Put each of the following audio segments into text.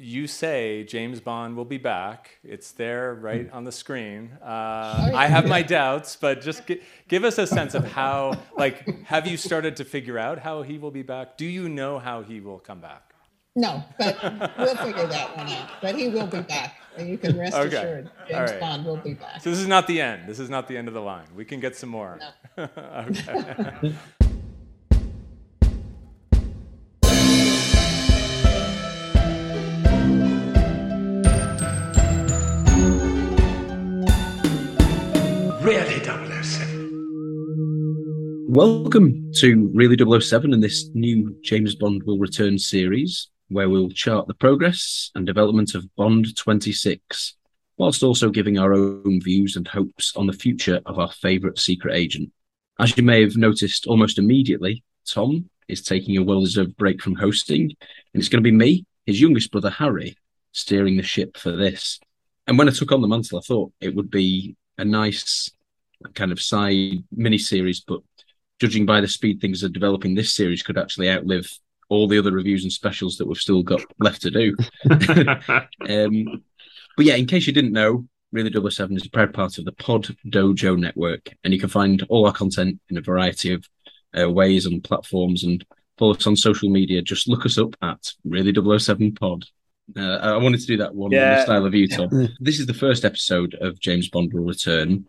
You say James Bond will be back. It's there right on the screen. Uh, I have my doubts, but just gi- give us a sense of how, like, have you started to figure out how he will be back? Do you know how he will come back? No, but we'll figure that one out. But he will be back. And you can rest Okay. assured James right. Bond will be back. So this is not the end. This is not the end of the line. We can get some more. okay. Welcome to Really 007 and this new James Bond Will Return series, where we'll chart the progress and development of Bond 26, whilst also giving our own views and hopes on the future of our favourite secret agent. As you may have noticed almost immediately, Tom is taking a well deserved break from hosting, and it's going to be me, his youngest brother Harry, steering the ship for this. And when I took on the mantle, I thought it would be a nice kind of side mini series, but judging by the speed things are developing, this series could actually outlive all the other reviews and specials that we've still got left to do. um, but yeah, in case you didn't know, Really 007 is a proud part of the Pod Dojo network, and you can find all our content in a variety of uh, ways and platforms and follow us on social media. Just look us up at Really 007 Pod. Uh, I wanted to do that one in the style of you, Tom. this is the first episode of James Bond Will Return,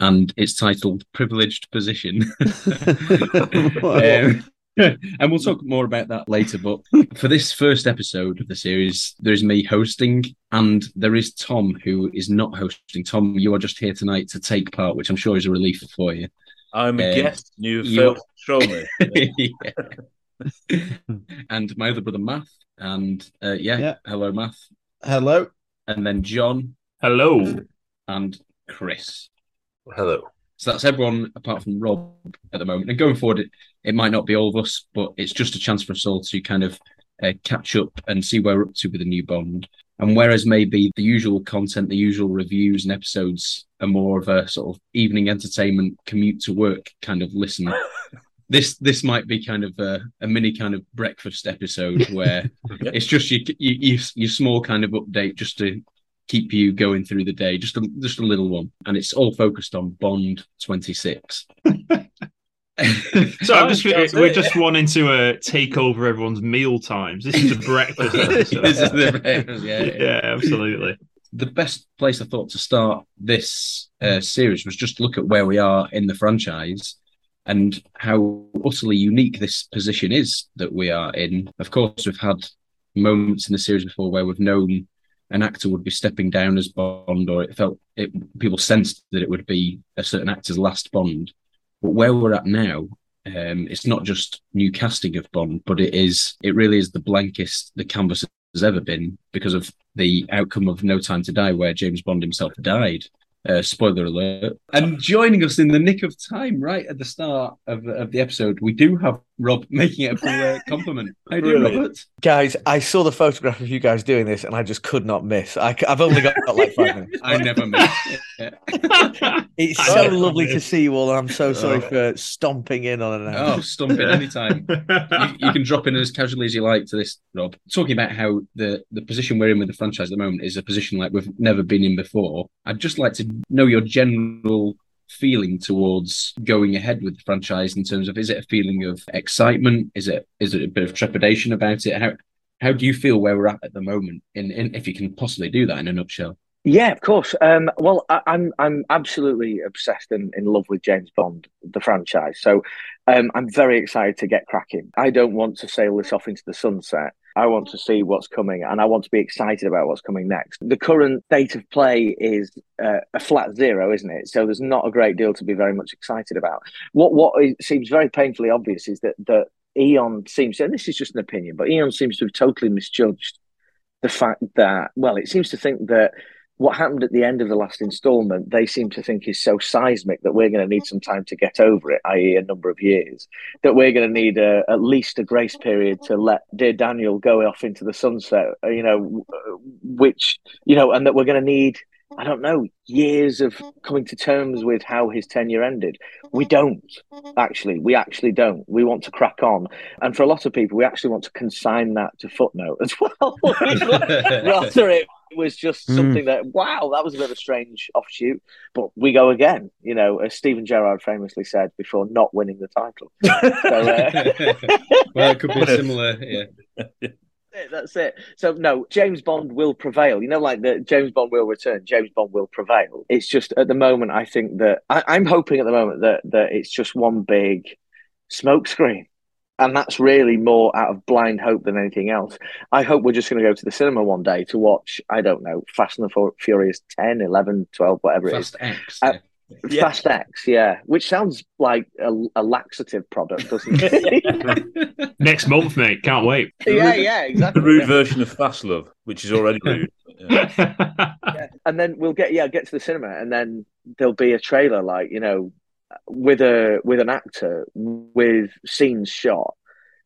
and it's titled Privileged Position. Um, and we'll talk more about that later. But for this first episode of the series, there is me hosting, and there is Tom who is not hosting. Tom, you are just here tonight to take part, which I'm sure is a relief for you. I'm a Um, guest. You you- felt strongly. And my other brother Matt, and uh, yeah, Yeah. hello Matt, Hello. and then John Hello. and Chris. Hello. So that's everyone apart from Rob at the moment. And going forward, it, it might not be all of us, but it's just a chance for us all to kind of uh, catch up and see where we're up to with the new Bond. And whereas maybe the usual content, the usual reviews and episodes are more of a sort of evening entertainment, commute to work kind of listen. This this might be kind of a, a mini kind of breakfast episode where it's just your your your small kind of update just to keep you going through the day, just a just a little one, and it's all focused on Bond twenty six. So I'm just That's we're it, just wanting to uh, take over everyone's meal times. This is a breakfast this is the breakfast, yeah, yeah. yeah, absolutely. The best place I thought to start this uh, series was just look at where we are in the franchise and how utterly unique this position is that we are in. Of course, we've had moments in the series before where we've known an actor would be stepping down as Bond, or it felt it people sensed that it would be a certain actor's last Bond. But where we're at now, um, it's not just new casting of Bond, but it is it really is the blankest the canvas has ever been because of the outcome of No Time to Die, where James Bond himself died. Uh, spoiler alert. And joining us in the nick of time, right at the start of, of the episode, we do have Rob making it a full uh, compliment. How do you, Robert? Guys, I saw the photograph of you guys doing this, and I just could not miss. I, have only got, got like five minutes. I never miss. Yeah. It's I so lovely miss. to see you all, and I'm so sorry Oh. for stomping in on an hour. Oh, stump it anytime. you, you can drop in as casually as you like to this, Rob. Talking about how the, the position we're in with the franchise at the moment is a position like we've never been in before. I'd just like to know your general feeling towards going ahead with the franchise in terms of is it a feeling of excitement? Is it is it a bit of trepidation about it? How how do you feel where we're at at the moment? In, in if you can possibly do that in a nutshell. Yeah, of course. Um, well, I, I'm I'm absolutely obsessed and in love with James Bond, the franchise. So um, I'm very excited to get cracking. I don't want to sail this off into the sunset. I want to see what's coming, and I want to be excited about what's coming next. The current state of play is uh, a flat zero, isn't it? So there's not a great deal to be very much excited about. What what seems very painfully obvious is that that Eon seems, and this is just an opinion, but Eon seems to have totally misjudged the fact that, well, it seems to think that what happened at the end of the last installment, they seem to think is so seismic that we're going to need some time to get over it, i.e., a number of years. That we're going to need a, at least a grace period to let dear Daniel go off into the sunset, uh, you know, uh, which, you know, and that we're going to need, I don't know, years of coming to terms with how his tenure ended. We don't, actually. We actually don't. We want to crack on. And for a lot of people, we actually want to consign that to footnote as well. Rather, it was just Mm. something that, wow, that was a bit of a strange offshoot. But we go again, you know, as Steven Gerrard famously said before not winning the title. So, uh, well, it could be similar. Yeah. that's it. So no, James Bond will prevail. You know, like the James Bond will return. James Bond will prevail. It's just at the moment, I think that I, I'm hoping at the moment that that it's just one big smokescreen. And that's really more out of blind hope than anything else. I hope we're just going to go to the cinema one day to watch, I don't know, Fast and the Furious 10, 11, 12, whatever it is. Fast X. Uh, yeah. Fast X, yeah, which sounds like a, a laxative product, doesn't it? Next month, mate. Can't wait. yeah, yeah, exactly. The rude yeah. version of Fast Love, which is already rude. Yeah. Yeah. And then we'll get yeah, get to the cinema, and then there'll be a trailer like you know, with a with an actor with scenes shot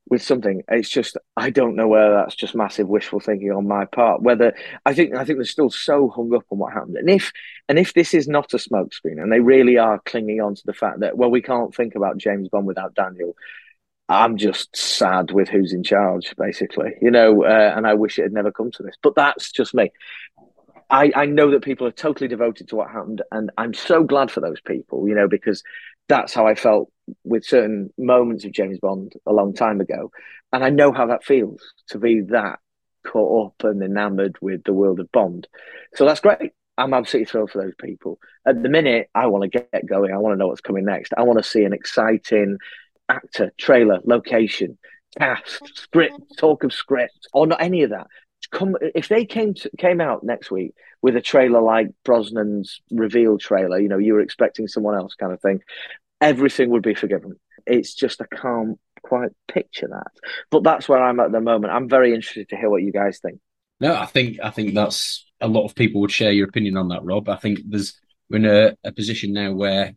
with something. It's just I don't know whether that's just massive wishful thinking on my part. Whether I think I think they're still so hung up on what happened, and if and if this is not a smokescreen, and they really are clinging on to the fact that well, we can't think about James Bond without Daniel. I'm just sad with who's in charge, basically, you know, uh, and I wish it had never come to this. But that's just me. I, I know that people are totally devoted to what happened, and I'm so glad for those people, you know, because that's how I felt with certain moments of James Bond a long time ago. And I know how that feels to be that caught up and enamored with the world of Bond. So that's great. I'm absolutely thrilled for those people. At the minute, I want to get going. I want to know what's coming next. I want to see an exciting actor, trailer, location, cast, script, talk of script, or not any of that. Come if they came to, came out next week with a trailer like Brosnan's reveal trailer, you know, you were expecting someone else kind of thing, everything would be forgiven. It's just I can't quite picture that. But that's where I'm at the moment. I'm very interested to hear what you guys think. No, I think I think that's a lot of people would share your opinion on that, Rob. I think there's we're in a, a position now where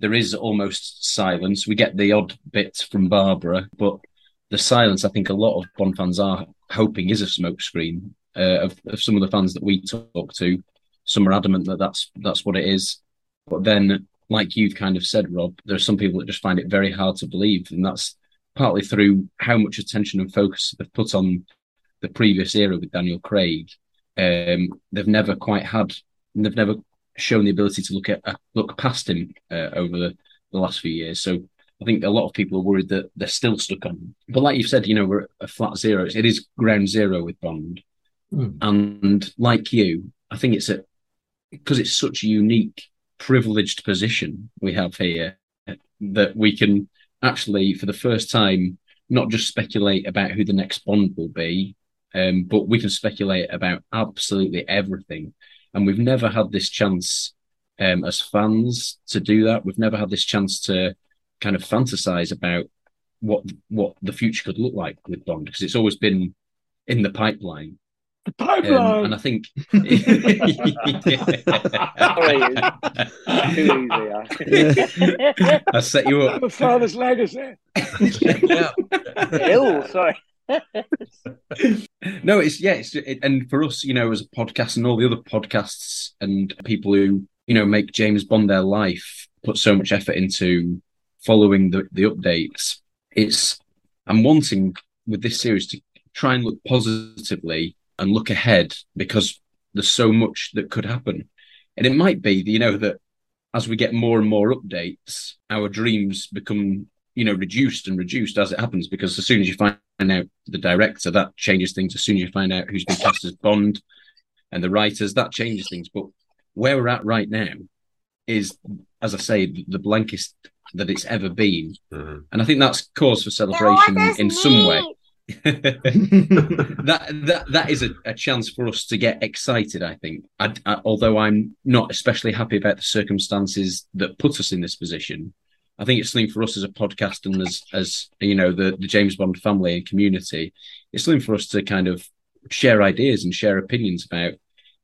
there is almost silence. We get the odd bit from Barbara, but the silence I think a lot of Bond fans are hoping is a smokescreen. Uh, of, of some of the fans that we talk to, some are adamant that that's that's what it is. But then, like you've kind of said, Rob, there are some people that just find it very hard to believe, and that's partly through how much attention and focus they've put on the previous era with Daniel Craig. Um, they've never quite had, they've never shown the ability to look at uh, look past him uh, over the, the last few years. So I think a lot of people are worried that they're still stuck on. But like you've said, you know, we're at a flat zero. It is ground zero with Bond, and like you, I think it's a because it's such a unique, privileged position we have here that we can actually, for the first time, not just speculate about who the next Bond will be, um, but we can speculate about absolutely everything. And we've never had this chance um, as fans to do that. We've never had this chance to kind of fantasize about what what the future could look like with Bond because it's always been in the pipeline. The pipeline, um, and I think I set you up. My father's legacy. yeah. Ill, sorry. no, it's yeah, it's it, and for us, you know, as a podcast and all the other podcasts and people who you know make James Bond their life, put so much effort into following the the updates. It's I'm wanting with this series to try and look positively and look ahead because there's so much that could happen, and it might be you know that as we get more and more updates, our dreams become you know reduced and reduced as it happens because as soon as you find out the director that changes things as soon as you find out who's been cast as bond and the writers that changes things but where we're at right now is as i say the blankest that it's ever been Mm-hmm. and i think that's cause for celebration in some way that that that is a, a chance for us to get excited i think I, I, although i'm not especially happy about the circumstances that put us in this position I think it's something for us as a podcast and as as you know the the James Bond family and community. It's something for us to kind of share ideas and share opinions about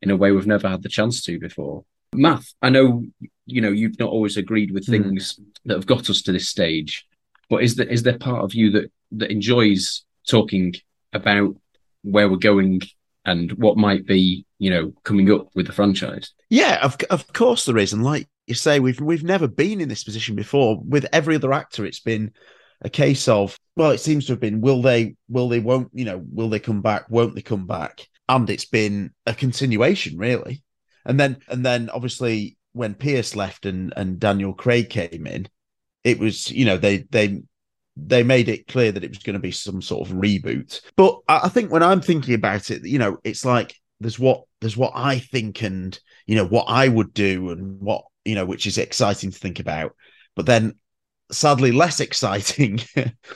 in a way we've never had the chance to before. Matt, I know you know you've not always agreed with hmm. things that have got us to this stage, but is there is there part of you that that enjoys talking about where we're going and what might be you know coming up with the franchise? Yeah, of of course there is, and like you say, we've we've never been in this position before. With every other actor, it's been a case of well, it seems to have been will they, will they, won't you know, will they come back, won't they come back, and it's been a continuation really. And then and then obviously when Pierce left and and Daniel Craig came in, it was you know they they they made it clear that it was going to be some sort of reboot. But I think when I'm thinking about it, you know, it's like there's what there's what I think and you know what I would do and what you know, which is exciting to think about. But then sadly less exciting,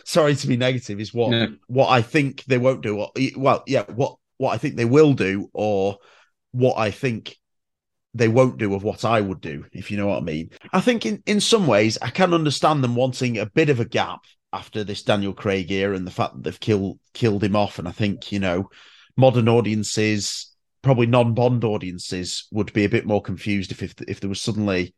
sorry to be negative, is what No. what I think they won't do. Or, well, yeah, what what I think they will do or what I think they won't do of what I would do, if you know what I mean. I think in, in some ways I can understand them wanting a bit of a gap after this Daniel Craig era and the fact that they've killed killed him off. And I think, you know, modern audiences, probably non-Bond audiences, would be a bit more confused if if, if there was suddenly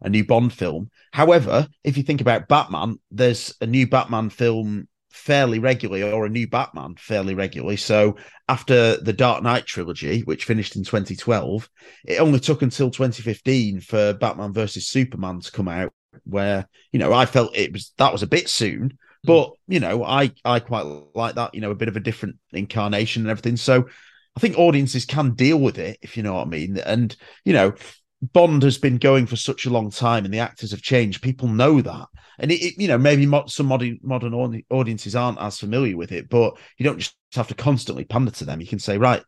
a new Bond film. However, if you think about Batman, there's a new Batman film fairly regularly or a new Batman fairly regularly. So after the Dark Knight trilogy, which finished in 2012, it only took until 2015 for Batman versus Superman to come out where, you know, I felt it was that was a bit soon, hmm. but you know, I I quite like that, you know, a bit of a different incarnation and everything. So I think audiences can deal with it, if you know what I mean. And, you know, Bond has been going for such a long time and the actors have changed. People know that. And it, it you know, maybe some modern, modern audiences aren't as familiar with it, but you don't just have to constantly pander to them. You can say, right,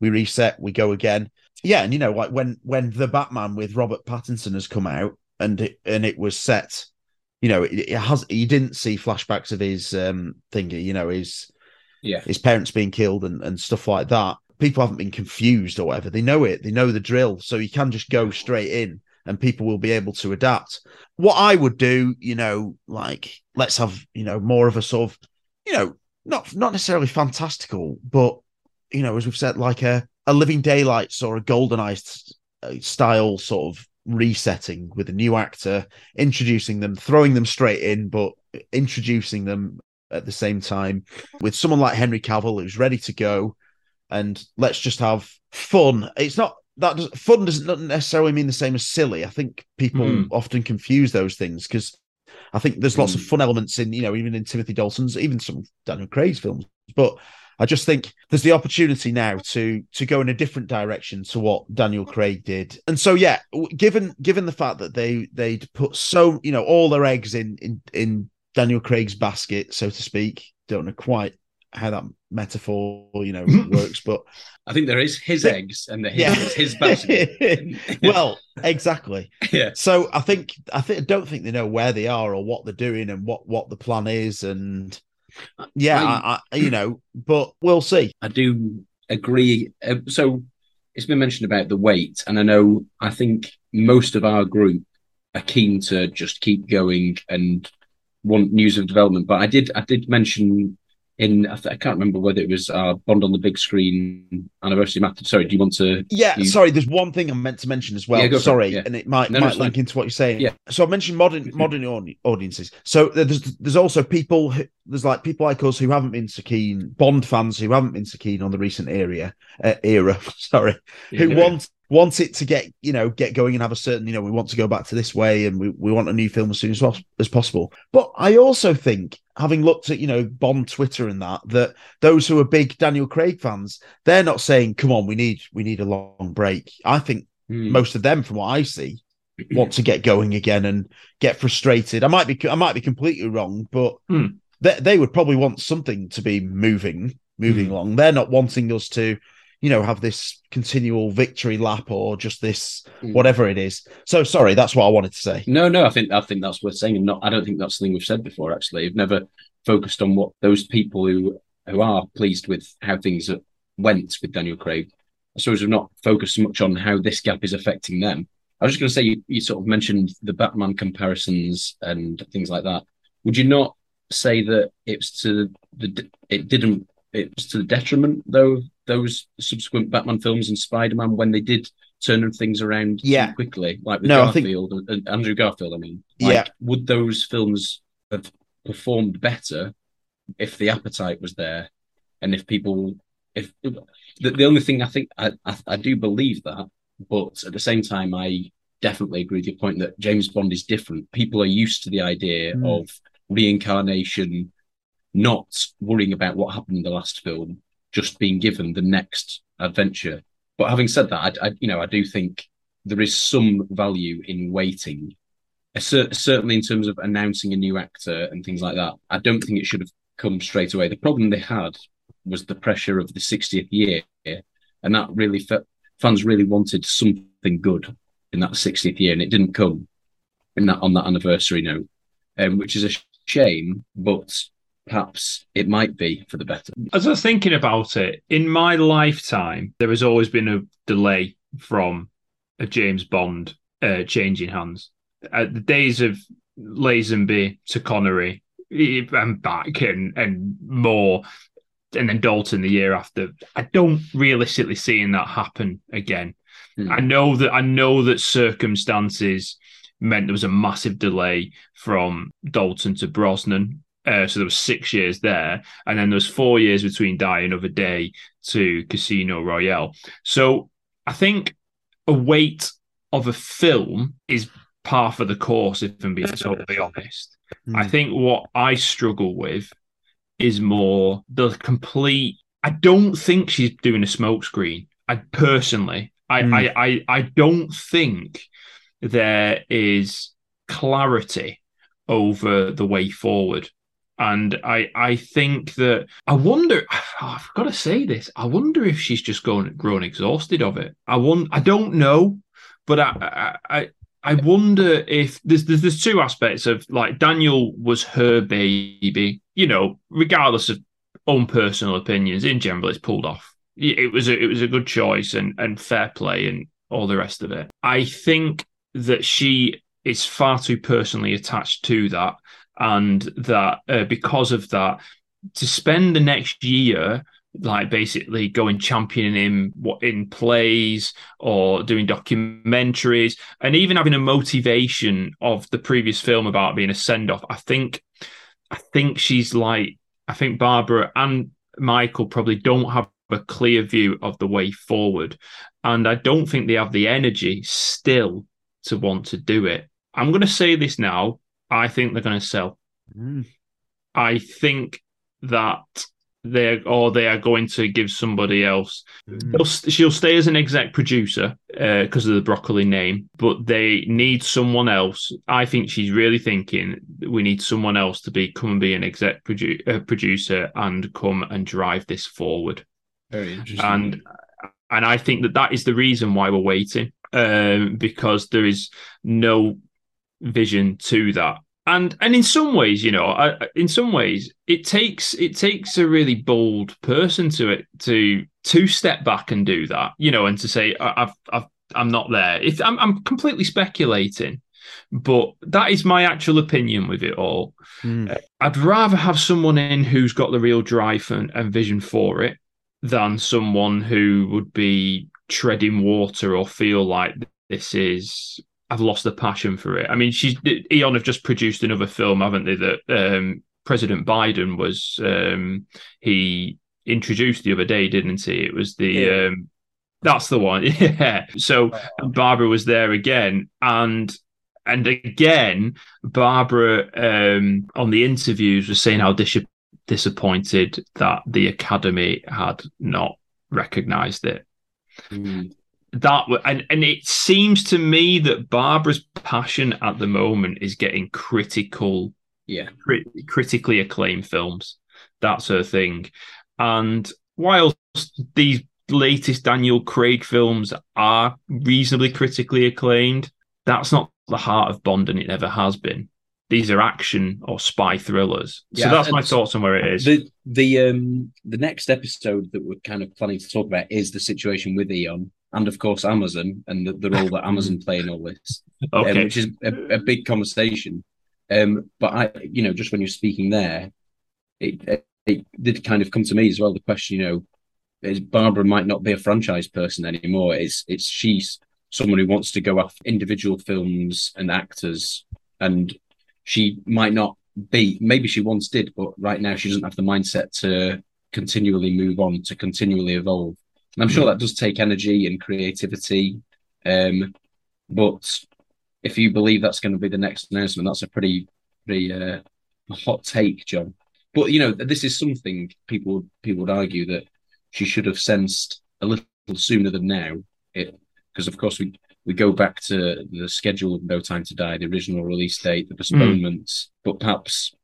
we reset, we go again. Yeah. And, you know, like when, when the Batman with Robert Pattinson has come out and it, and it was set, you know, it, it has, you didn't see flashbacks of his um thingy, you know, his, Yeah. his parents being killed and, and stuff like that. People haven't been confused or whatever. They know it. They know the drill. So you can just go straight in and people will be able to adapt. What I would do, you know, like let's have, you know, more of a sort of, you know, not not necessarily fantastical, but you know, as we've said, like a, a living daylights or a golden eyes uh, style sort of resetting with a new actor, introducing them, throwing them straight in, but introducing them at the same time with someone like Henry Cavill who's ready to go and let's just have fun. It's not that does, fun doesn't necessarily mean the same as silly. I think people Mm. often confuse those things because I think there's lots of fun elements in, you know, even in Timothy Dalton's, even some Daniel Craig's films. But I just think there's the opportunity now to to go in a different direction to what Daniel Craig did. And so yeah, given given the fact that they they'd put so you know all their eggs in in in Daniel Craig's basket, so to speak. Don't know quite how that metaphor you know works, but I think there is his eggs and the his, Yeah. it's his basket. well, exactly. Yeah. So I think I think I don't think they know where they are or what they're doing and what what the plan is, and yeah, I, I, you know, but we'll see. I do agree. Uh, so it's been mentioned about the weight, and I know I think most of our group are keen to just keep going and want news of development. But I did I did mention in I, th- I can't remember whether it was uh, Bond on the big screen anniversary. Matt, sorry, do you want to? Yeah, you- sorry. There's one thing I'm meant to mention as well. Yeah, it, sorry, yeah. and it might No, no, might it's link fine. into what you're saying. Yeah. So I mentioned modern modern audiences. So there's there's also people who, there's like people like us who haven't been so keen, Bond fans who haven't been so keen on the recent era uh, era. Sorry, who Yeah. want want it to get you know get going and have a certain you know we want to go back to this way and we, we want a new film as soon as, as possible but i also think having looked at you know bond twitter and that that those who are big daniel craig fans they're not saying come on we need we need a long break i think Hmm. most of them from what i see want to get going again and get frustrated i might be i might be completely wrong but Hmm. they, they would probably want something to be moving moving Hmm. along they're not wanting us to you know have this continual victory lap or just this Hmm. whatever it is so sorry that's what i wanted to say No, no, I think I think that's worth saying, and not I don't think that's something we've said before. Actually, I've never focused on what those people who who are pleased with how things went with Daniel Craig. I suppose we've not focused so much on how this gap is affecting them. I was just going to say you, you sort of mentioned the Batman comparisons and things like that. Would you not say that it's to the it didn't it was to the detriment though those subsequent Batman films and Spider Man when they did turn things around Yeah. quickly, like with No, I think- Garfield and Andrew Garfield. I mean, like, Yeah. would those films have performed better if the appetite was there and if people if the, the only thing I think I, I I do believe that, but at the same time I definitely agree with your point that James Bond is different. People are used to the idea Mm. of reincarnation, not worrying about what happened in the last film, just being given the next adventure. But having said that, I, I you know I do think there is some value in waiting. Certainly in terms of announcing a new actor and things like that. I don't think it should have come straight away. The problem they had was the pressure of the 60th year, and that really fans really wanted something good in that 60th year, and it didn't come in that on that anniversary note, um, which is a shame. But perhaps it might be for the better. As I was thinking about it, in my lifetime, there has always been a delay from a James Bond uh, changing hands. At the days of Lazenby to Connery and back and, and more, and then Dalton the year after, I don't realistically seeing that happen again. I know that I know that circumstances meant there was a massive delay from Dalton to Brosnan. Uh, so there was six years there, and then there was four years between Die Another Day to Casino Royale. So I think a weight of a film is par for the course, if I'm being totally honest. I think what I struggle with is more the complete. I don't think she's doing a smokescreen. I personally, I, Mm. I, I, I don't think there is clarity over the way forward. And I, I think that I wonder. Oh, I've got to say this. I wonder if she's just grown, grown exhausted of it. I want. I don't know, but I, I, I, I wonder if there's, there's there's two aspects of like Daniel was her baby. You know, regardless of own personal opinions, in general, it's pulled off. It it was a, it was a good choice and and fair play and all the rest of it. I think that she is far too personally attached to that, and that uh, because of that, to spend the next year like basically going championing him what in plays or doing documentaries and even having a motivation of the previous film about being a send-off i think i think she's like i think barbara and michael probably don't have a clear view of the way forward and i don't think they have the energy still to want to do it. I'm going to say this now i think they're going to sell Mm. I think that they or they are going to give somebody else. They'll- She'll stay as an exec producer because of the broccoli name, but they need someone else. I think she's really thinking we need someone else to be come and be an exec produ- uh, producer and come and drive this forward. Very interesting. And and I think that that is the reason why we're waiting, um, because there is no vision to that. And and in some ways, you know, I, in some ways, it takes it takes a really bold person to it to to step back and do that, you know, and to say I- I've I've I'm not there. If I'm I'm completely speculating, But that is my actual opinion with it all. Uh, I'd rather have someone in who's got the real drive and, and vision for it than someone who would be treading water or feel like this is I've lost the passion for it. I mean, she's Eon have just produced another film, haven't they? That um, President Biden was um, he introduced the other day, didn't he? It was the Yeah. um, that's the one, yeah. So Barbara was there again, and and again, Barbara um, on the interviews was saying how dis- disappointed that the Academy had not recognised it that and and it seems to me that Barbara's passion at the moment is getting critical, yeah, cri- critically acclaimed films. That's her thing. And whilst these latest Daniel Craig films are reasonably critically acclaimed, that's not the heart of Bond, and it never has been. These are action or spy thrillers. Yeah, so that's my thoughts on where it is. The the um the next episode that we're kind of planning to talk about is the situation with Eon and of course Amazon and the, the role that Amazon play in all this, um, which is a, a big conversation. Um, but I, you know, just when you're speaking there, it, it it did kind of come to me as well. The question, you know, is Barbara might not be a franchise person anymore. It's it's she's someone who wants to go after individual films and actors, and she might not be. Maybe she once did, but right now she doesn't have the mindset to continually move on, to continually evolve. And I'm sure that does take energy and creativity. Um, but if you believe that's going to be the next announcement, that's a pretty pretty uh, hot take, John. But you know, this is something people people would argue that she should have sensed a little sooner than now. Because of course we we go back to the schedule of No Time to Die, the original release date, the postponements, but perhaps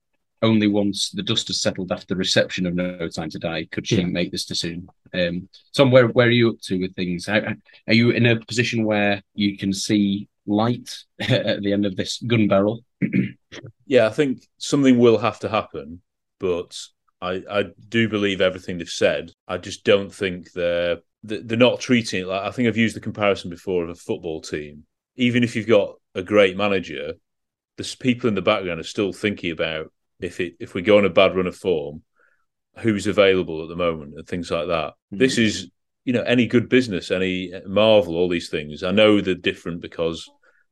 only once the dust has settled after the reception of No Time to Die could she Yeah. make this decision. Um, Tom, where where are you up to with things? How, are you in a position where you can see light at the end of this gun barrel? yeah, I think something will have to happen, but I I do believe everything they've said. I just don't think they're they- they're not treating it like I think I've used the comparison before of a football team. Even if you've got a great manager, there's people in the background are still thinking about if it if we go on a bad run of form, who's available at the moment and things like that. Hmm. This is you know any good business, any eh, Marvel, all these things. I know they're different because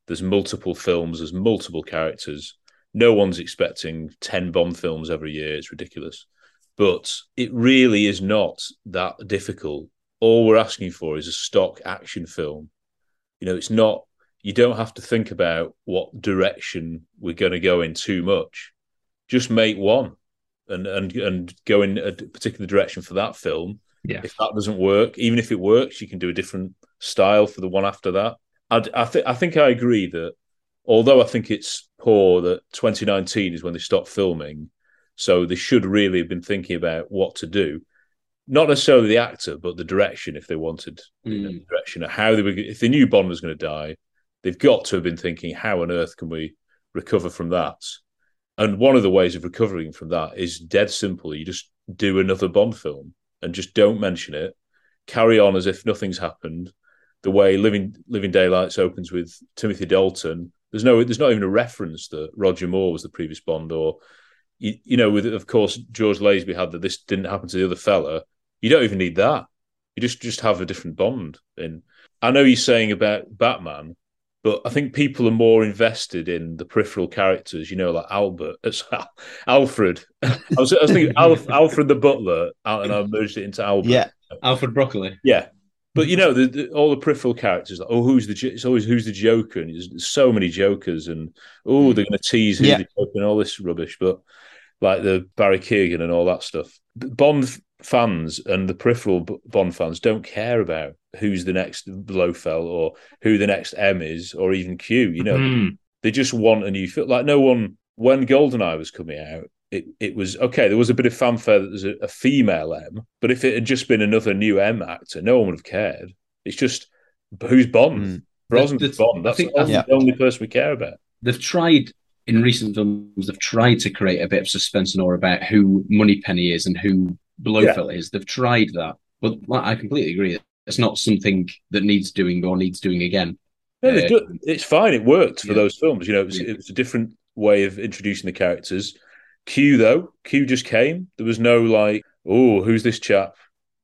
there's multiple films, there's multiple characters. No one's expecting 10 Bond films every year. It's ridiculous. But it really is not that difficult. All we're asking for is a stock action film. You know, it's not, you don't have to think about what direction we're going to go in too much. Just make one and, and, and go in a particular direction for that film. Yeah. If that doesn't work, even if it works, you can do a different style for the one after that. I'd, I, th- I think I agree that although I think it's poor that 2019 is when they stopped filming, so they should really have been thinking about what to do. Not necessarily the actor, but the direction if they wanted you know, the direction of how they were. If they knew Bond was going to die, they've got to have been thinking, how on earth can we recover from that? And one of the ways of recovering from that is dead simple. You just do another Bond film and just don't mention it. Carry on as if nothing's happened. The way Living Living Daylights opens with Timothy Dalton. There's no, there's not even a reference that Roger Moore was the previous Bond, or you, you know, with of course George Lazenby had that this didn't happen to the other fella. You don't even need that. You just just have a different Bond. In I know you're saying about Batman, but I think people are more invested in the peripheral characters, you know, like Albert, Alfred. I was, I was thinking Alf, Alfred the butler, and I merged it into Albert. Yeah. Alfred Broccoli. Yeah. But you know, the, the, all the peripheral characters, like, oh, who's the? It's always who's the Joker, and there's, there's so many Jokers, and oh, they're going to tease who's Yeah. the Joker and all this rubbish. But like the Barry Keoghan and all that stuff, Bond f- fans and the peripheral Bond fans don't care about who's the next Blofeld or who the next M is, or even Q. You know, Mhm. they just want a new film. Like no one when Goldeneye was coming out, it, it was okay. There was a bit of fanfare that there's a, a female M, but if it had just been another new M actor, no one would have cared. It's just who's Bond? Brosnan's Bond. That's, think- that's yeah. the only person we care about. They've tried in recent films. They've tried to create a bit of suspense and awe about who Moneypenny is and who Blofeld is. They've tried that, but like, I completely agree. It's not something that needs doing or needs doing again. No, Uh, it's fine. It worked for Yeah. those films. You know, it was, it was a different way of introducing the characters. Q though, Q just came. There was no like, oh, who's this chap?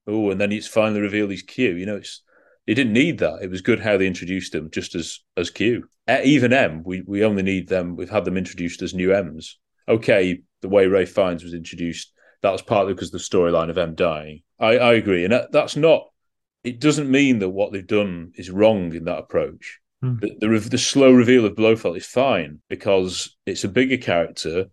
Oh, and then it's finally revealed he's Q. You know, it's it didn't need that. It was good how they introduced him just as as Q. Uh, even M, we we only need them. We've had them introduced as new M's. Okay, the way Ralph Fiennes was introduced, that was partly because of the storyline of M dying. I, I agree, and that, that's not. It doesn't mean that what they've done is wrong in that approach. Hmm. The, the the slow reveal of Blofeld is fine because it's a bigger character.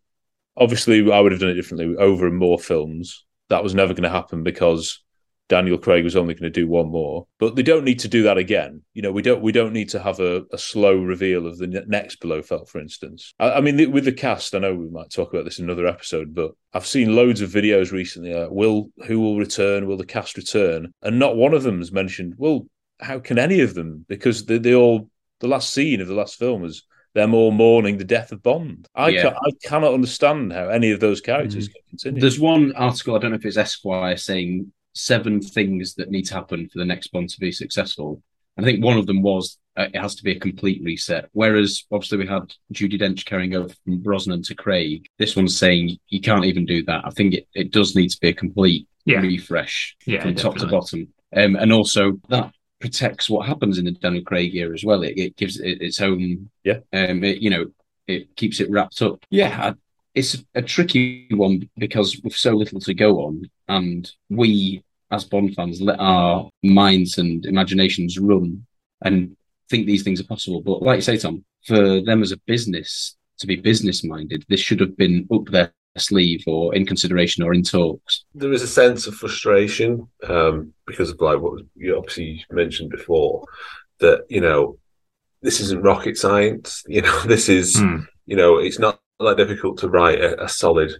Obviously, I would have done it differently over in more films. That was never going to happen because Daniel Craig was only going to do one more. But they don't need to do that again. You know, we don't we don't need to have a, a slow reveal of the ne- next Blofeld, for instance. I, I mean, the- with the cast, I know we might talk about this in another episode, but I've seen loads of videos recently. Like, will who will return? Will the cast return? And not one of them has mentioned. Well, how can any of them? Because they, they all the last scene of the last film was them all mourning the death of Bond. I Yeah. I cannot understand how any of those characters mm. can continue. There's one article, I don't know if it's Esquire, saying seven things that need to happen for the next Bond to be successful. And I think one of them was uh, it has to be a complete reset. Whereas obviously we had Judi Dench carrying over from Brosnan to Craig. This one's saying you can't even do that. I think it, it does need to be a complete Yeah. refresh Yeah, from top to bottom. Um, and also that protects what happens in the Daniel Craig era as well. It, it gives it its own, Yeah. um, it, you know, it keeps it wrapped up. Yeah, I, it's a tricky one because with so little to go on, and we as Bond fans let our minds and imaginations run and think these things are possible. But like you say, Tom, for them as a business to be business minded, this should have been up their sleeve or in consideration or in talks. there is a sense of frustration um, because of like what you obviously mentioned before that you know this isn't rocket science. You know this is Hmm. you know it's not that difficult to write a, a solid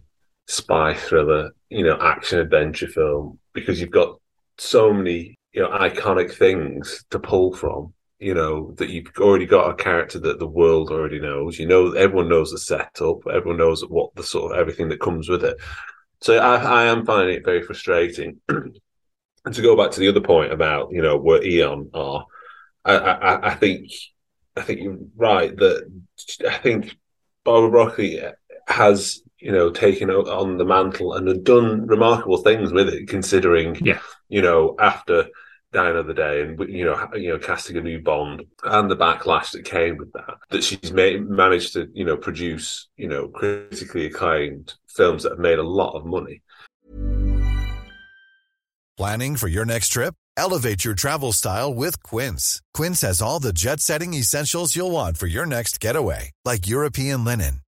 spy thriller, you know, action adventure film because you've got so many you know iconic things to pull from. You know that you've already got a character that the world already knows. You know, everyone knows the setup. Everyone knows what the sort of everything that comes with it. So I, I am finding it very frustrating. and to go back to the other point about you know where Eon are, I, I, I think I think you're right that I think Barbara Broccoli has you know taken on the mantle and had done remarkable things with it, considering Yeah. you know after Die Another Day and you know you know casting a new Bond and the backlash that came with that that she's made managed to you know produce you know critically acclaimed films that have made a lot of money. Planning for your next trip? Elevate your travel style with Quince. Quince has all the jet setting essentials you'll want for your next getaway, like European linen,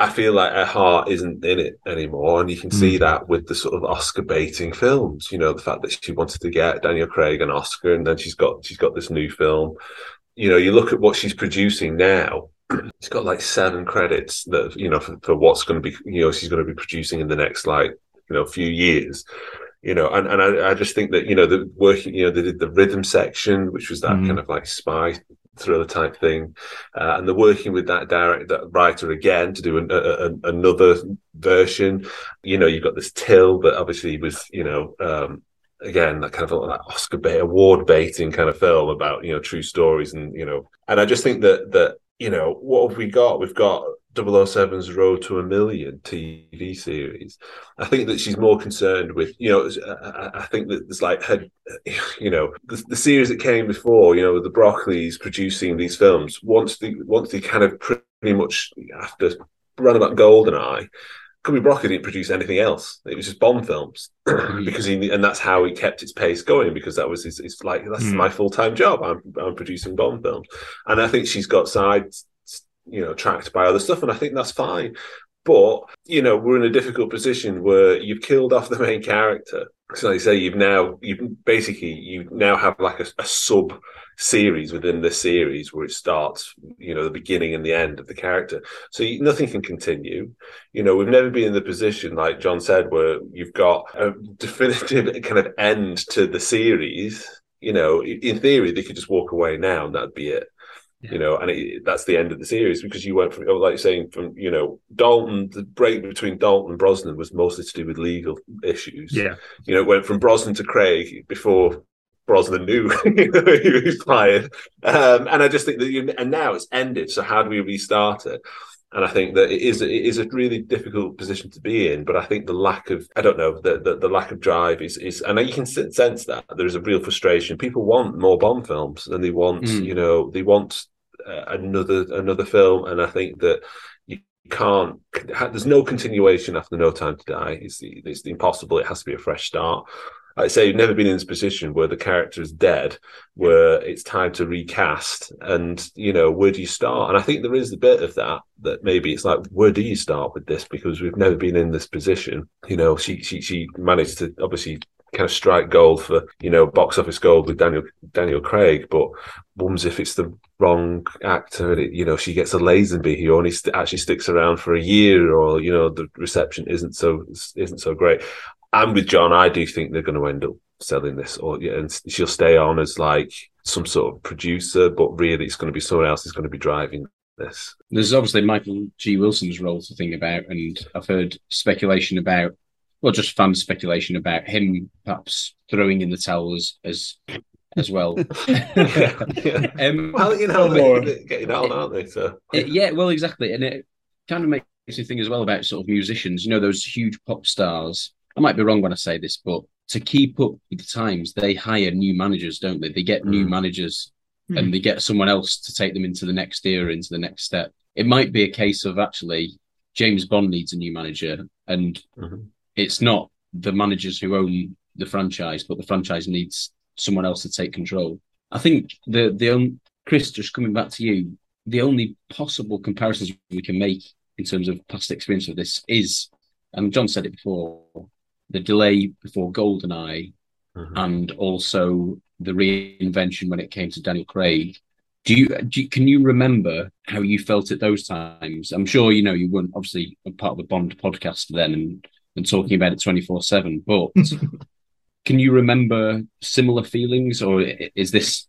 I feel like her heart isn't in it anymore, and you can see that with the sort of Oscar baiting films. You know, the fact that she wanted to get Daniel Craig an Oscar, and then she's got she's got this new film. You know, you look at what she's producing now. She's got like seven credits that you know for, for what's going to be you know she's going to be producing in the next like you know few years. You know, and and I, I just think that you know the working you know they did the rhythm section, which was that Mhm. kind of like spy thriller type thing, uh, and they're working with that direct that writer again to do an, a, a, another version. You know, you've got this Till that obviously was you know um, again that kind of like Oscar bait award baiting kind of film about you know true stories and you know, and I just think that that you know what have we got? We've got 007's Road to a Million TV series. I think that she's more concerned with, you know, I, I- think that there's like her, you know, the, the series that came before, you know, the Broccoli's producing these films. Once the once they kind of pretty much after run about Goldeneye, Cubby Broccoli didn't produce anything else. It was just Bond films because he and that's how he kept its pace going because that was his. It's like that's Mm. my full time job. I'm I'm producing Bond films, and I think she's got sides, you know, tracked by other stuff, and I think that's fine. But you know, we're in a difficult position where you've killed off the main character. So they say you've now you've basically you now have like a, a sub series within the series where it starts, you know, the beginning and the end of the character. So you, nothing can continue. You know, we've never been in the position, like John said, where you've got a definitive kind of end to the series. You know, in theory, they could just walk away now and that'd be it. You know, and it, that's the end of the series because you went from, like you're saying, from you know, Dalton. The break between Dalton and Brosnan was mostly to do with legal issues. Yeah. you know, it went from Brosnan to Craig before Brosnan knew he was fired. Um, and I just think that you, and now it's ended. So how do we restart it? And I think that it is it is a really difficult position to be in. But I think the lack of I don't know the the, the lack of drive is is and you can sense that there is a real frustration. People want more Bond films and they want Mm. you know they want uh, another another film. And I think that you can't. There's no continuation after No Time to Die. It's the, it's the impossible. It has to be a fresh start. Like I say, you've never been in this position where the character is dead, where it's time to recast, and you know where do you start? And I think there is a bit of that. That maybe it's like where do you start with this because we've never been in this position. You know, she she she managed to obviously kind of strike gold for you know box office gold with Daniel Daniel Craig, but wums if it's the wrong actor and it, you know she gets a Lazenby he only st- actually sticks around for a year or you know the reception isn't so isn't so great. I'm with John. I do think they're going to end up selling this, or yeah, and she'll stay on as like some sort of producer, but really it's going to be someone else who's going to be driving this. There's obviously Michael G. Wilson's role to think about, and I've heard speculation about, well, just fan speculation about him perhaps throwing in the towel as as, as well. um, well, you know, more. they're getting on, aren't they? So It- yeah, well, exactly, and it kind of makes me think as well about sort of musicians. You know, those huge pop stars. I might be wrong when I say this, but to keep up with the times, they hire new managers, don't they? They get new managers, Mm. and they get someone else to take them into the next era, into the next step. It might be a case of actually James Bond needs a new manager, and it's not the managers who own the franchise, but the franchise needs someone else to take control. I think the the on- Chris, just coming back to you, the only possible comparisons we can make in terms of past experience of this is, and John said it before, the delay before GoldenEye, mm-hmm. and also the reinvention when it came to Daniel Craig. Do you, do you can you remember how you felt at those times? I'm sure you know you weren't obviously a part of the Bond podcast then and and talking about it 24 seven, but can you remember similar feelings, or is this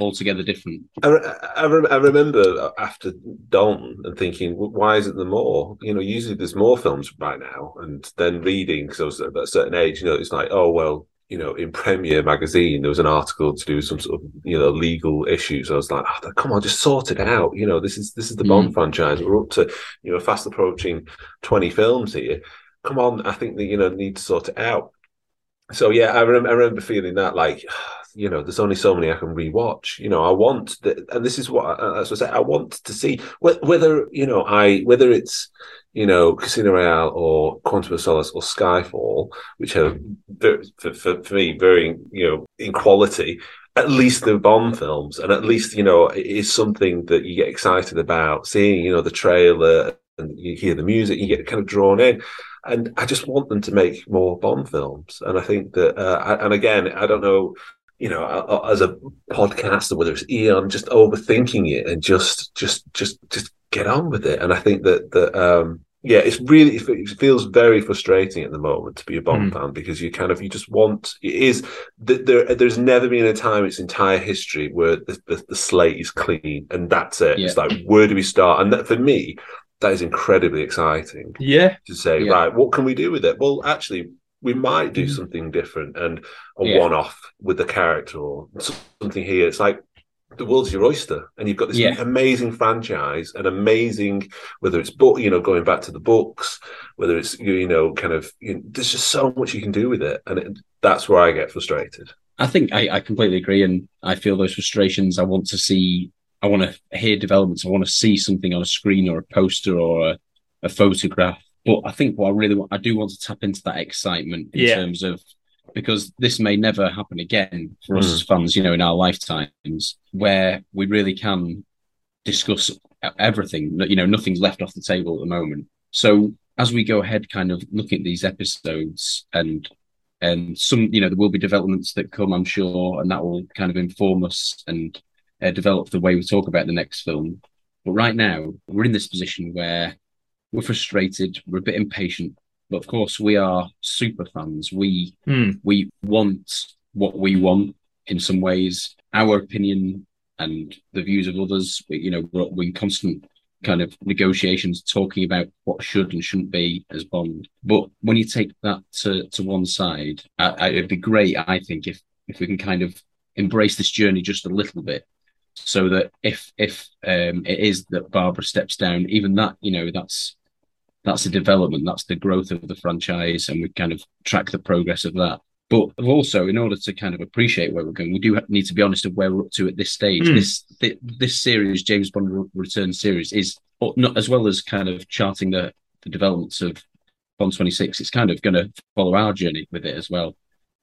altogether different? I, I, I remember after Dalton and thinking, why isn't there more? You know, usually there's more films by now. And then reading, because I was at a certain age, you know, it's like, oh, well, you know, in Premiere magazine, there was an article to do with some sort of, you know, legal issues. I was like, oh, come on, just sort it out. You know, this is this is the Bond mm. franchise. We're up to, you know, fast approaching 20 films here. Come on, I think that, you know, need to sort it out. So yeah, I, rem- I remember feeling that like, you know, there's only so many I can rewatch. You know, I want, the, and this is what I, as I say, I want to see wh- whether you know, I whether it's you know Casino Royale or Quantum of Solace or Skyfall, which are for, for, for me very you know in quality. At least the Bond films, and at least you know it is something that you get excited about seeing. You know the trailer and you hear the music, you get kind of drawn in and I just want them to make more Bond films. And I think that, uh, and again, I don't know, you know, as a podcaster, whether it's Eon, just overthinking it and just, just, just, just get on with it. And I think that that, um, yeah, it's really it feels very frustrating at the moment to be a Bond fan because you kind of you just want it is that there. There's never been a time in its entire history where the, the, the slate is clean and that's it. It's like where do we start? And that, for me, that is incredibly exciting Yeah. to say, Yeah. right, what can we do with it? Well, actually, we mm-hmm. might do mm-hmm. something different and a Yeah. one off with the character or something here. It's like the world's your oyster, and you've got this Yeah. amazing franchise, an amazing whether it's book, you know, going back to the books, whether it's you you know, kind of, you know, there's just so much you can do with it, and it, that's where I get frustrated. I think I, I completely agree, and I feel those frustrations. I want to see, I want to hear developments. I want to see something on a screen or a poster or a, a photograph But I think what I really want, I do want to tap into that excitement in Yeah. terms of because this may never happen again for us Mm. as fans, you know, in our lifetimes, where we really can discuss everything. You know, nothing's left off the table at the moment. So as we go ahead, kind of looking at these episodes and and some, you know, there will be developments that come, I'm sure, and that will kind of inform us and uh, develop the way we talk about the next film. But right now, we're in this position where we're frustrated, we're a bit impatient, but of course, we are super fans. We Hmm. we want what we want in some ways. Our opinion and the views of others, we, you know, we're, we're in constant kind of negotiations, talking about what should and shouldn't be as Bond. But when you take that to, to one side, I, I, it'd be great, I think, if if we can kind of embrace this journey just a little bit, so that if if um, it is that Barbara steps down, even that, you know, that's that's the development, that's the growth of the franchise, and we kind of track the progress of that. But also, in order to kind of appreciate where we're going, we do need to be honest of where we're up to at this stage. Mm. This thi- this series, James Bond Re- Return series, is not as well as kind of charting the the developments of Bond Twenty Six. It's kind of going to follow our journey with it as well,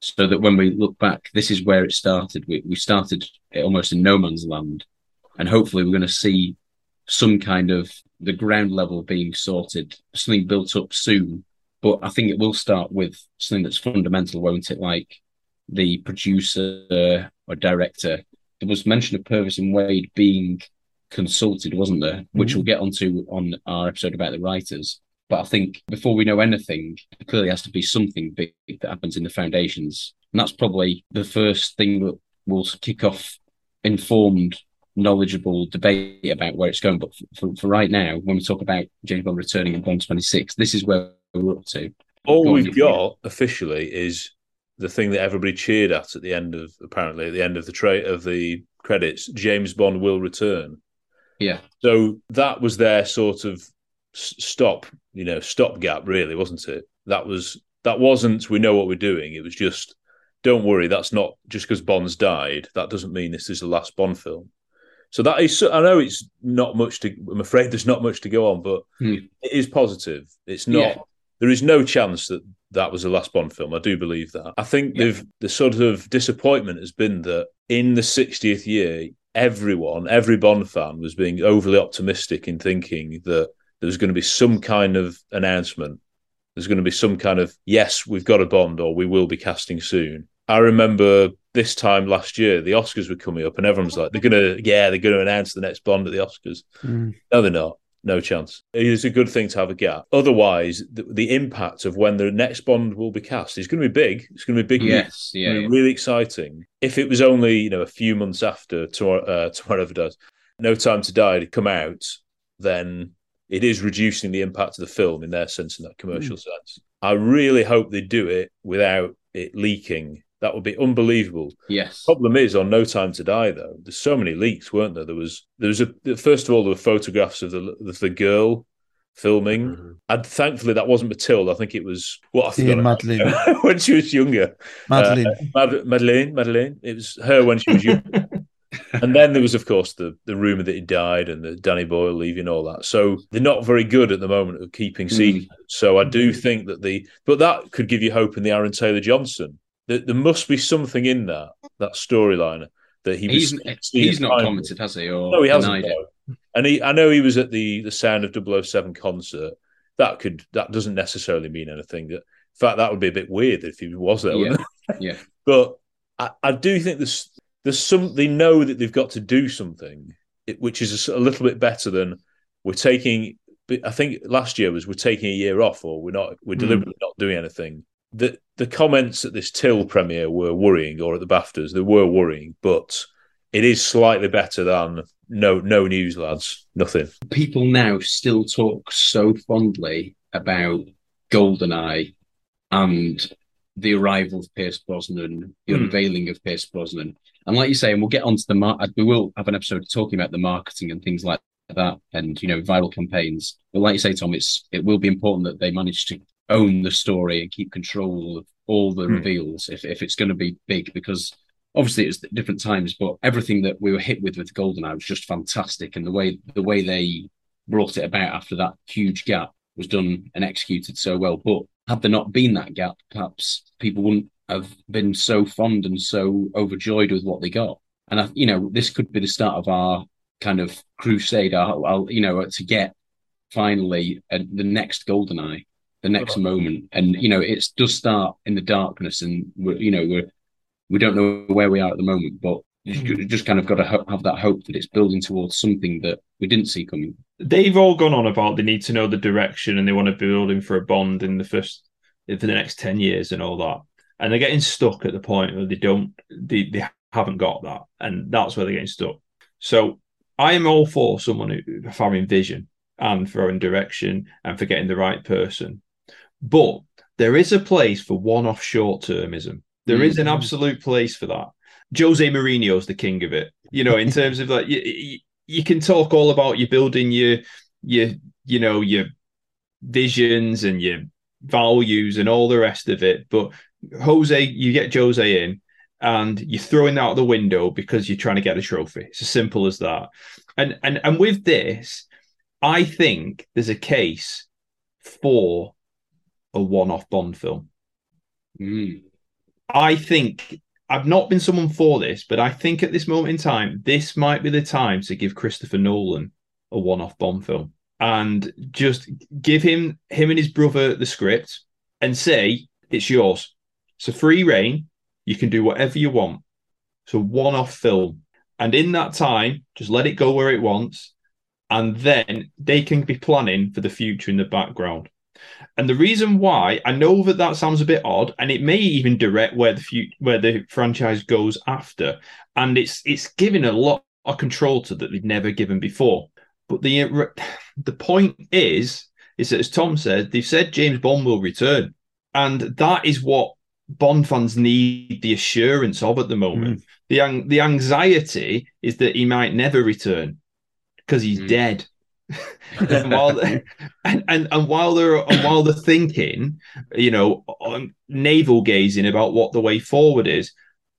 so that when we look back, this is where it started. We we started it almost in no man's land, and hopefully, we're going to see some kind of the ground level being sorted, something built up soon. But I think it will start with something that's fundamental, won't it? Like the producer or director. There was mention of Purvis and Wade being consulted, wasn't there? Mm-hmm. Which we'll get onto on our episode about the writers. But I think before we know anything, there clearly has to be something big that happens in the foundations. And that's probably the first thing that will kick off informed, knowledgeable debate about where it's going. But for, for right now, when we talk about James Bond returning in Bond 26, this is where we're up to. All Go we've got officially is the thing that everybody cheered at at the end of apparently at the end of the tra- of the credits. James Bond will return. Yeah. So that was their sort of stop, you know, stopgap, really, wasn't it? That was that wasn't. We know what we're doing. It was just, don't worry. That's not just because Bond's died. That doesn't mean this is the last Bond film. So that is. I know it's not much to. I'm afraid there's not much to go on, but hmm. it is positive. It's not. Yeah. There is no chance that that was the last Bond film. I do believe that. I think they've the sort of disappointment has been that in the 60th year, everyone, every Bond fan was being overly optimistic in thinking that there was going to be some kind of announcement. There's going to be some kind of yes, we've got a Bond, or we will be casting soon. I remember this time last year, the Oscars were coming up, and everyone's like, "They're gonna, yeah, they're gonna announce the next Bond at the Oscars." No, they're not. No chance. It is a good thing to have a gap. Otherwise, the, the impact of when the next Bond will be cast is going to be big. It's going to be big. Yes, It's yeah, gonna be yeah. really exciting. If it was only you know a few months after tomorrow, uh, tomorrow never does, No Time to Die to come out, then it is reducing the impact of the film in their sense, in that commercial Hmm. sense. I really hope they do it without it leaking. That would be unbelievable. Yes. Problem is on No Time to Die though. There's so many leaks, weren't there? There was there was a first of all there were photographs of the of the girl filming. Mm-hmm. And thankfully that wasn't Matilda. I think it was what I Yeah, Madeleine. when she was younger. Madeleine. Uh, Mad- Madeleine, Madeleine. It was her when she was young. and then there was, of course, the the rumor that he died and the Danny Boyle leaving all that. So they're not very good at the moment of keeping mm. secrets. So I do mm-hmm. think that the but that could give you hope in the Aaron Taylor Johnson. There, there must be something in that that storyline that he. He's, he's not commented, has he? Or No, he hasn't. no. And he, I know he was at the the Sound of 007 concert. That could that doesn't necessarily mean anything. That in fact, that would be a bit weird if he was there. Yeah. Yeah. But I, I do think there's there's some they know that they've got to do something, which is a little bit better than we're taking. I think last year was we're taking a year off, or we're not we're Mm. deliberately not doing anything. The the comments at this Till premiere were worrying, or at the Baftas they were worrying, but it is slightly better than no no news, lads, nothing. People now still talk so fondly about Goldeneye and the arrival of Pierce Brosnan, the Hmm. unveiling of Pierce Brosnan. And like you say, and we'll get onto the mar- we will have an episode talking about the marketing and things like that, and you know, viral campaigns. But like you say, Tom, it's it will be important that they manage to own the story and keep control of all the Hmm. reveals if if it's going to be big, because obviously it's different times, but everything that we were hit with with Goldeneye was just fantastic, and the way the way they brought it about after that huge gap was done and executed so well. But had there not been that gap, perhaps people wouldn't have been so fond and so overjoyed with what they got. And I, you know, this could be the start of our kind of crusade. Our, our you know, to get finally uh, the next GoldenEye, the next moment, and you know, it does start in the darkness, and we're, you know, we're we don't know where we are at the moment, but you hmm. just kind of got to have that hope that it's building towards something that we didn't see coming. They've all gone on about they need to know the direction and they want to be building for a bond in the first for the next ten years and all that, and they're getting stuck at the point where they don't they, they haven't got that, and that's where they're getting stuck. So I am all for someone who for having vision and for having direction and for getting the right person, but there is a place for one-off short-termism. There is an Mhm. absolute place for that. Jose Mourinho's the king of it. You know, in terms of like you, you, you can talk all about your building your your you know your visions and your values and all the rest of it, but Jose, you get Jose in and you're throwing that out the window because you're trying to get a trophy. It's as simple as that. And and and with this, I think there's a case for a one-off Bond film. Mm. I think I've not been someone for this, but I think at this moment in time, this might be the time to give Christopher Nolan a one-off Bond film and just give him him and his brother the script and say it's yours. It's a free reign. You can do whatever you want. It's a one-off film, and in that time, just let it go where it wants, and then they can be planning for the future in the background. And the reason why I know that that sounds a bit odd, and it may even direct where the fut- where the franchise goes after, and it's it's giving a lot of control to that they've never given before. But the uh, the point is, is that as Tom said, they've said James Bond will return, and that is what Bond fans need the assurance of at the moment. Hmm. The an- the anxiety is that he might never return because he's hmm. dead. And while and, and and while they're and while they're thinking, you know, on navel gazing about what the way forward is,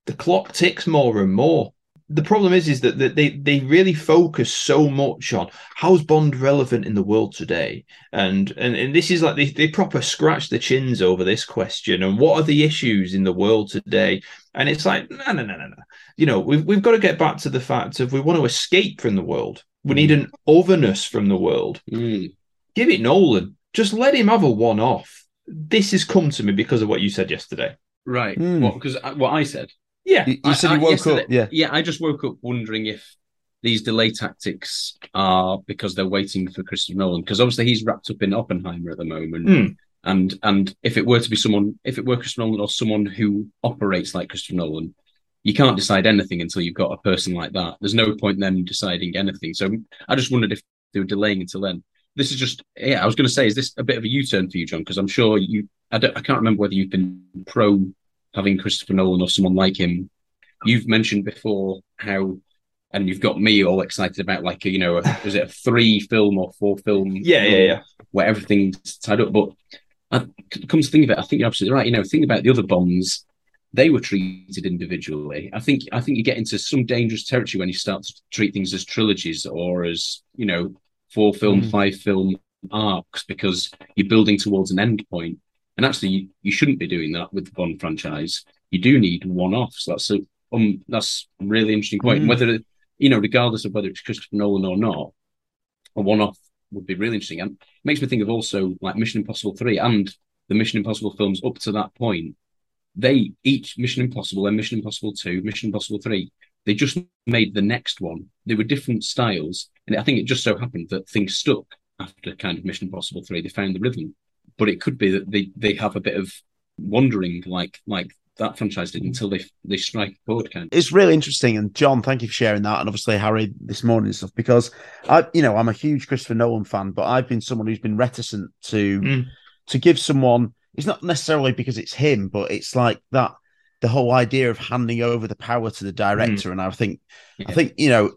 the clock ticks more and more. The problem is, is that, that they they really focus so much on how's Bond relevant in the world today, and and, and this is like they, they proper scratch the chins over this question and what are the issues in the world today, and it's like no no no no no, you know we've we've got to get back to the fact of we want to escape from the world. We need an otherness from the world. Give it Nolan. Just let him have a one off. This has come to me because of what you said yesterday. Right. Hmm. What? Because what I said. Yeah. You, you said you woke up. Yeah. Yeah, I just woke up wondering if these delay tactics are because they're waiting for Christopher Nolan. Because obviously he's wrapped up in Oppenheimer at the moment. Hmm. And and if it were to be someone, if it were Christopher Nolan or someone who operates like Christopher Nolan, you can't decide anything until you've got a person like that. There's no point in them deciding anything. So I just wondered if they were delaying until then. This is just, yeah, I was going to say, is this a bit of a U turn for you, John? Because I'm sure you, I, don't, I can't remember whether you've been pro having Christopher Nolan or someone like him. You've mentioned before how, and you've got me all excited about like, a, you know, a, is it a three film or four film? Yeah, yeah, yeah. Where everything's tied up. But I, come to think of it, I think you're absolutely right. You know, think about the other Bonds they were treated individually. I think I think you get into some dangerous territory when you start to treat things as trilogies or as you know four film, Mm. five film arcs because you're building towards an end point. And actually, you, you shouldn't be doing that with the Bond franchise. You do need one offs. That's a um that's a really interesting point. Mm. Whether you know, regardless of whether it's Christopher Nolan or not, a one off would be really interesting. And it makes me think of also like Mission Impossible three and the Mission Impossible films up to that point they each Mission Impossible and Mission Impossible 2, Mission Impossible 3, they just made the next one. They were different styles. And I think it just so happened that things stuck after kind of Mission Impossible 3. They found the rhythm. But it could be that they, they have a bit of wandering like like that franchise did until they they strike a chord kind of. It's really interesting, and John, thank you for sharing that, and obviously Harry this morning and stuff. Because I, you know, I'm a huge Christopher Nolan fan, but I've been someone who's been reticent to Mm. to give someone. It's not necessarily because it's him, but it's like that the whole idea of handing over the power to the director. And I think, I think you know,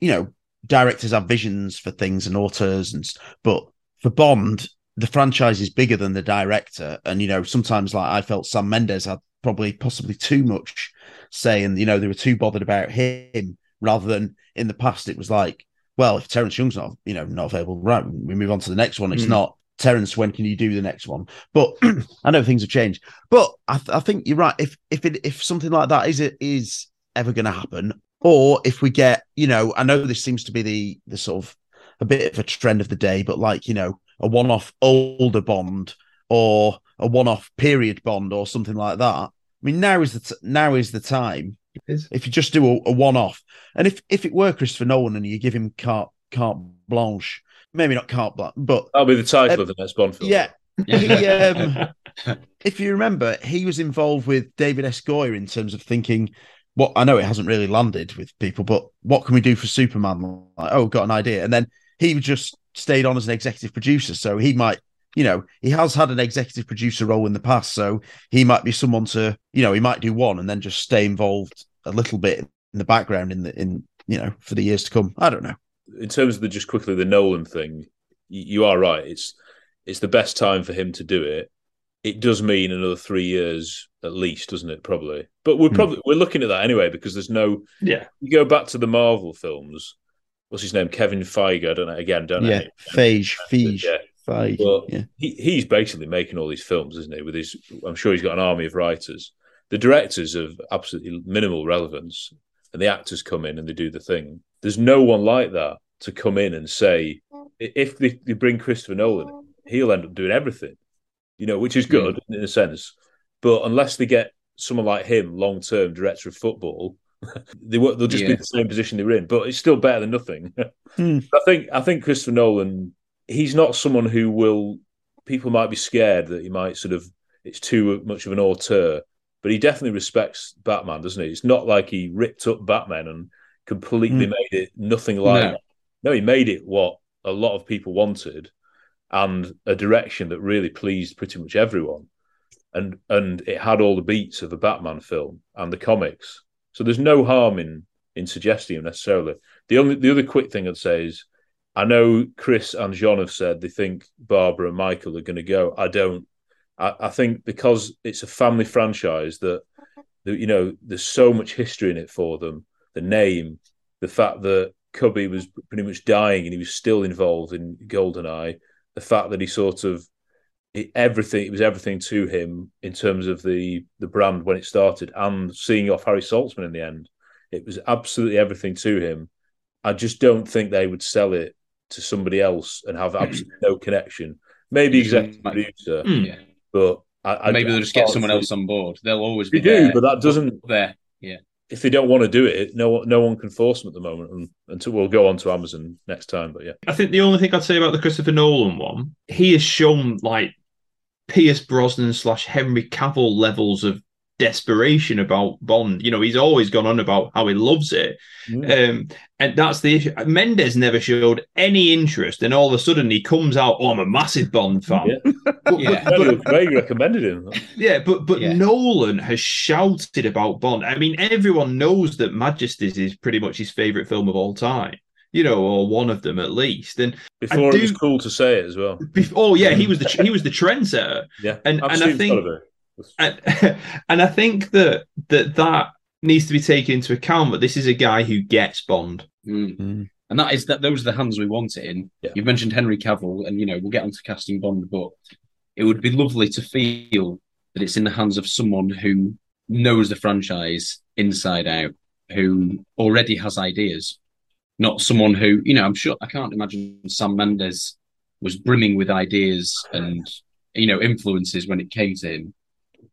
you know, directors have visions for things and auteurs, and but for Bond, the franchise is bigger than the director, and you know, sometimes like I felt Sam Mendes had probably possibly too much say, and you know, they were too bothered about him rather than in the past it was like, well, if Terence Young's not, you know, not available, right, we move on to the next one. It's Mm. not Terence, when can you do the next one? But I know things have changed. But I, th- I think you're right. If if it if something like that is is ever going to happen, or if we get, you know, I know this seems to be the the sort of a bit of a trend of the day, but like you know, a one off older Bond or a one off period Bond or something like that. I mean, now is the t- now is the time. If you just do a, a one off, and if if it were Christopher Nolan and you give him carte carte blanche, maybe not carte blanche, but that'll be the title uh, of the next Bond film. Yeah. He, um, if you remember, he was involved with David S. Goyer in terms of thinking, what I know it hasn't really landed with people, but what can we do for Superman? Like, oh, got an idea. And then he just stayed on as an executive producer. So he might, you know, he has had an executive producer role in the past. So he might be someone to, you know, he might do one and then just stay involved a little bit in the background in the, in, you know, for the years to come. I don't know. In terms of the just quickly the Nolan thing, you, you are right. It's it's the best time for him to do it. It does mean another three years at least, doesn't it? Probably, but we're hmm. probably we're looking at that anyway because there's no. Yeah. You go back to the Marvel films. What's his name? Kevin Feige. I don't know. Again, don't know. Yeah, Feige, Feige, Yeah. Feige. Well, yeah. he, he's basically making all these films, isn't he? With his, I'm sure he's got an army of writers. The directors have absolutely minimal relevance, and the actors come in and they do the thing. There's no one like that to come in and say, if they, they bring Christopher Nolan, he'll end up doing everything, you know, which is good in a sense. But unless they get someone like him, long term director of football, they won't, they'll just be in the same position they're in. But it's still better than nothing. Hmm. I think I think Christopher Nolan, he's not someone who will. People might be scared that he might sort of it's too much of an auteur, but he definitely respects Batman, doesn't he? It's not like he ripped up Batman and completely Mm. made it nothing like No. that. No, he made it what a lot of people wanted, and a direction that really pleased pretty much everyone. And and it had all the beats of a Batman film and the comics. So there's no harm in in suggesting him necessarily. The only the other quick thing I'd say is I know Chris and John have said they think Barbara and Michael are going to go. I don't. I, I think because it's a family franchise that, that you know there's so much history in it for them. The name, the fact that Cubby was pretty much dying and he was still involved in Goldeneye. The fact that he sort of it, everything it was everything to him in terms of the the brand when it started and seeing off Harry Saltzman in the end. It was absolutely everything to him. I just don't think they would sell it to somebody else and have absolutely no connection. Maybe executive producer, Mm. Yeah. but I, I Maybe they'll just get someone else on board. They'll always They be do, there, but that doesn't there. Yeah. If they don't want to do it, no no one can force them at the moment. And, until we'll go on to Amazon next time. But yeah, I think the only thing I'd say about the Christopher Nolan one, he has shown like Pierce Brosnan slash Henry Cavill levels of desperation about Bond. You know, he's always gone on about how he loves it. Um, and that's the issue. Mendes never showed any interest, and all of a sudden he comes out, Oh, I'm a massive Bond fan. But- yeah. but- Craig recommended him. Yeah, but but Nolan has shouted about Bond. I mean, everyone knows that Majesty's is pretty much his favorite film of all time. You know, or one of them at least. And Before do- it was cool to say it as well. Bef- oh yeah, he was the he was the trendsetter. Yeah, and I've and seen I think some of it. And, and I think that that that needs to be taken into account. That this is a guy who gets Bond. Mm. And that is that those are the hands we want it in. You've mentioned Henry Cavill, and you know we'll get onto casting Bond, but it would be lovely to feel that it's in the hands of someone who knows the franchise inside out, who already has ideas, not someone who you know. I'm sure I can't imagine Sam Mendes was brimming with ideas and you know influences when it came to him.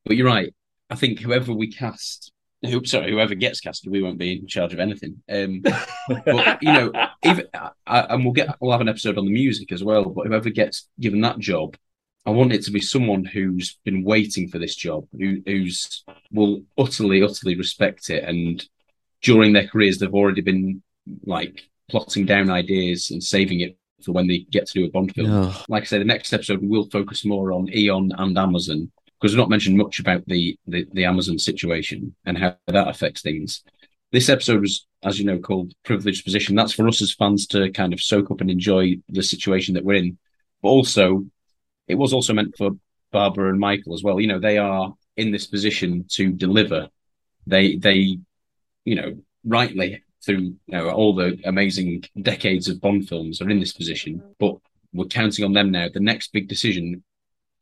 But you're right. I think whoever we cast, who, sorry, whoever gets casted, we won't be in charge of anything. Um, but you know, even I, and we'll get we'll have an episode on the music as well. But whoever gets given that job, I want it to be someone who's been waiting for this job, who who's will utterly, utterly respect it, and during their careers they've already been like plotting down ideas and saving it for when they get to do a Bond film. Ugh. Like I say, the next episode we will focus more on Eon and Amazon because we've not mentioned much about the, the the Amazon situation and how that affects things. This episode was, as you know, called Privileged Position. That's for us as fans to kind of soak up and enjoy the situation that we're in. But also, it was also meant for Barbara and Michael as well. You know, they are in this position to deliver. They they, you know, rightly through you know all the amazing decades of Bond films are in this position. But we're counting on them now. The next big decision,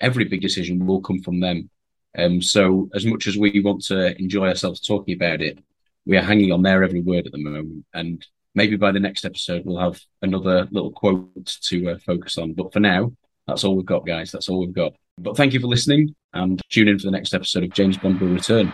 every big decision, will come from them. Um, so as much as we want to enjoy ourselves talking about it, we are hanging on their every word at the moment. And maybe by the next episode, we'll have another little quote to uh, focus on. But for now, that's all we've got, guys. That's all we've got. But thank you for listening and tune in for the next episode of James Bond Will Return.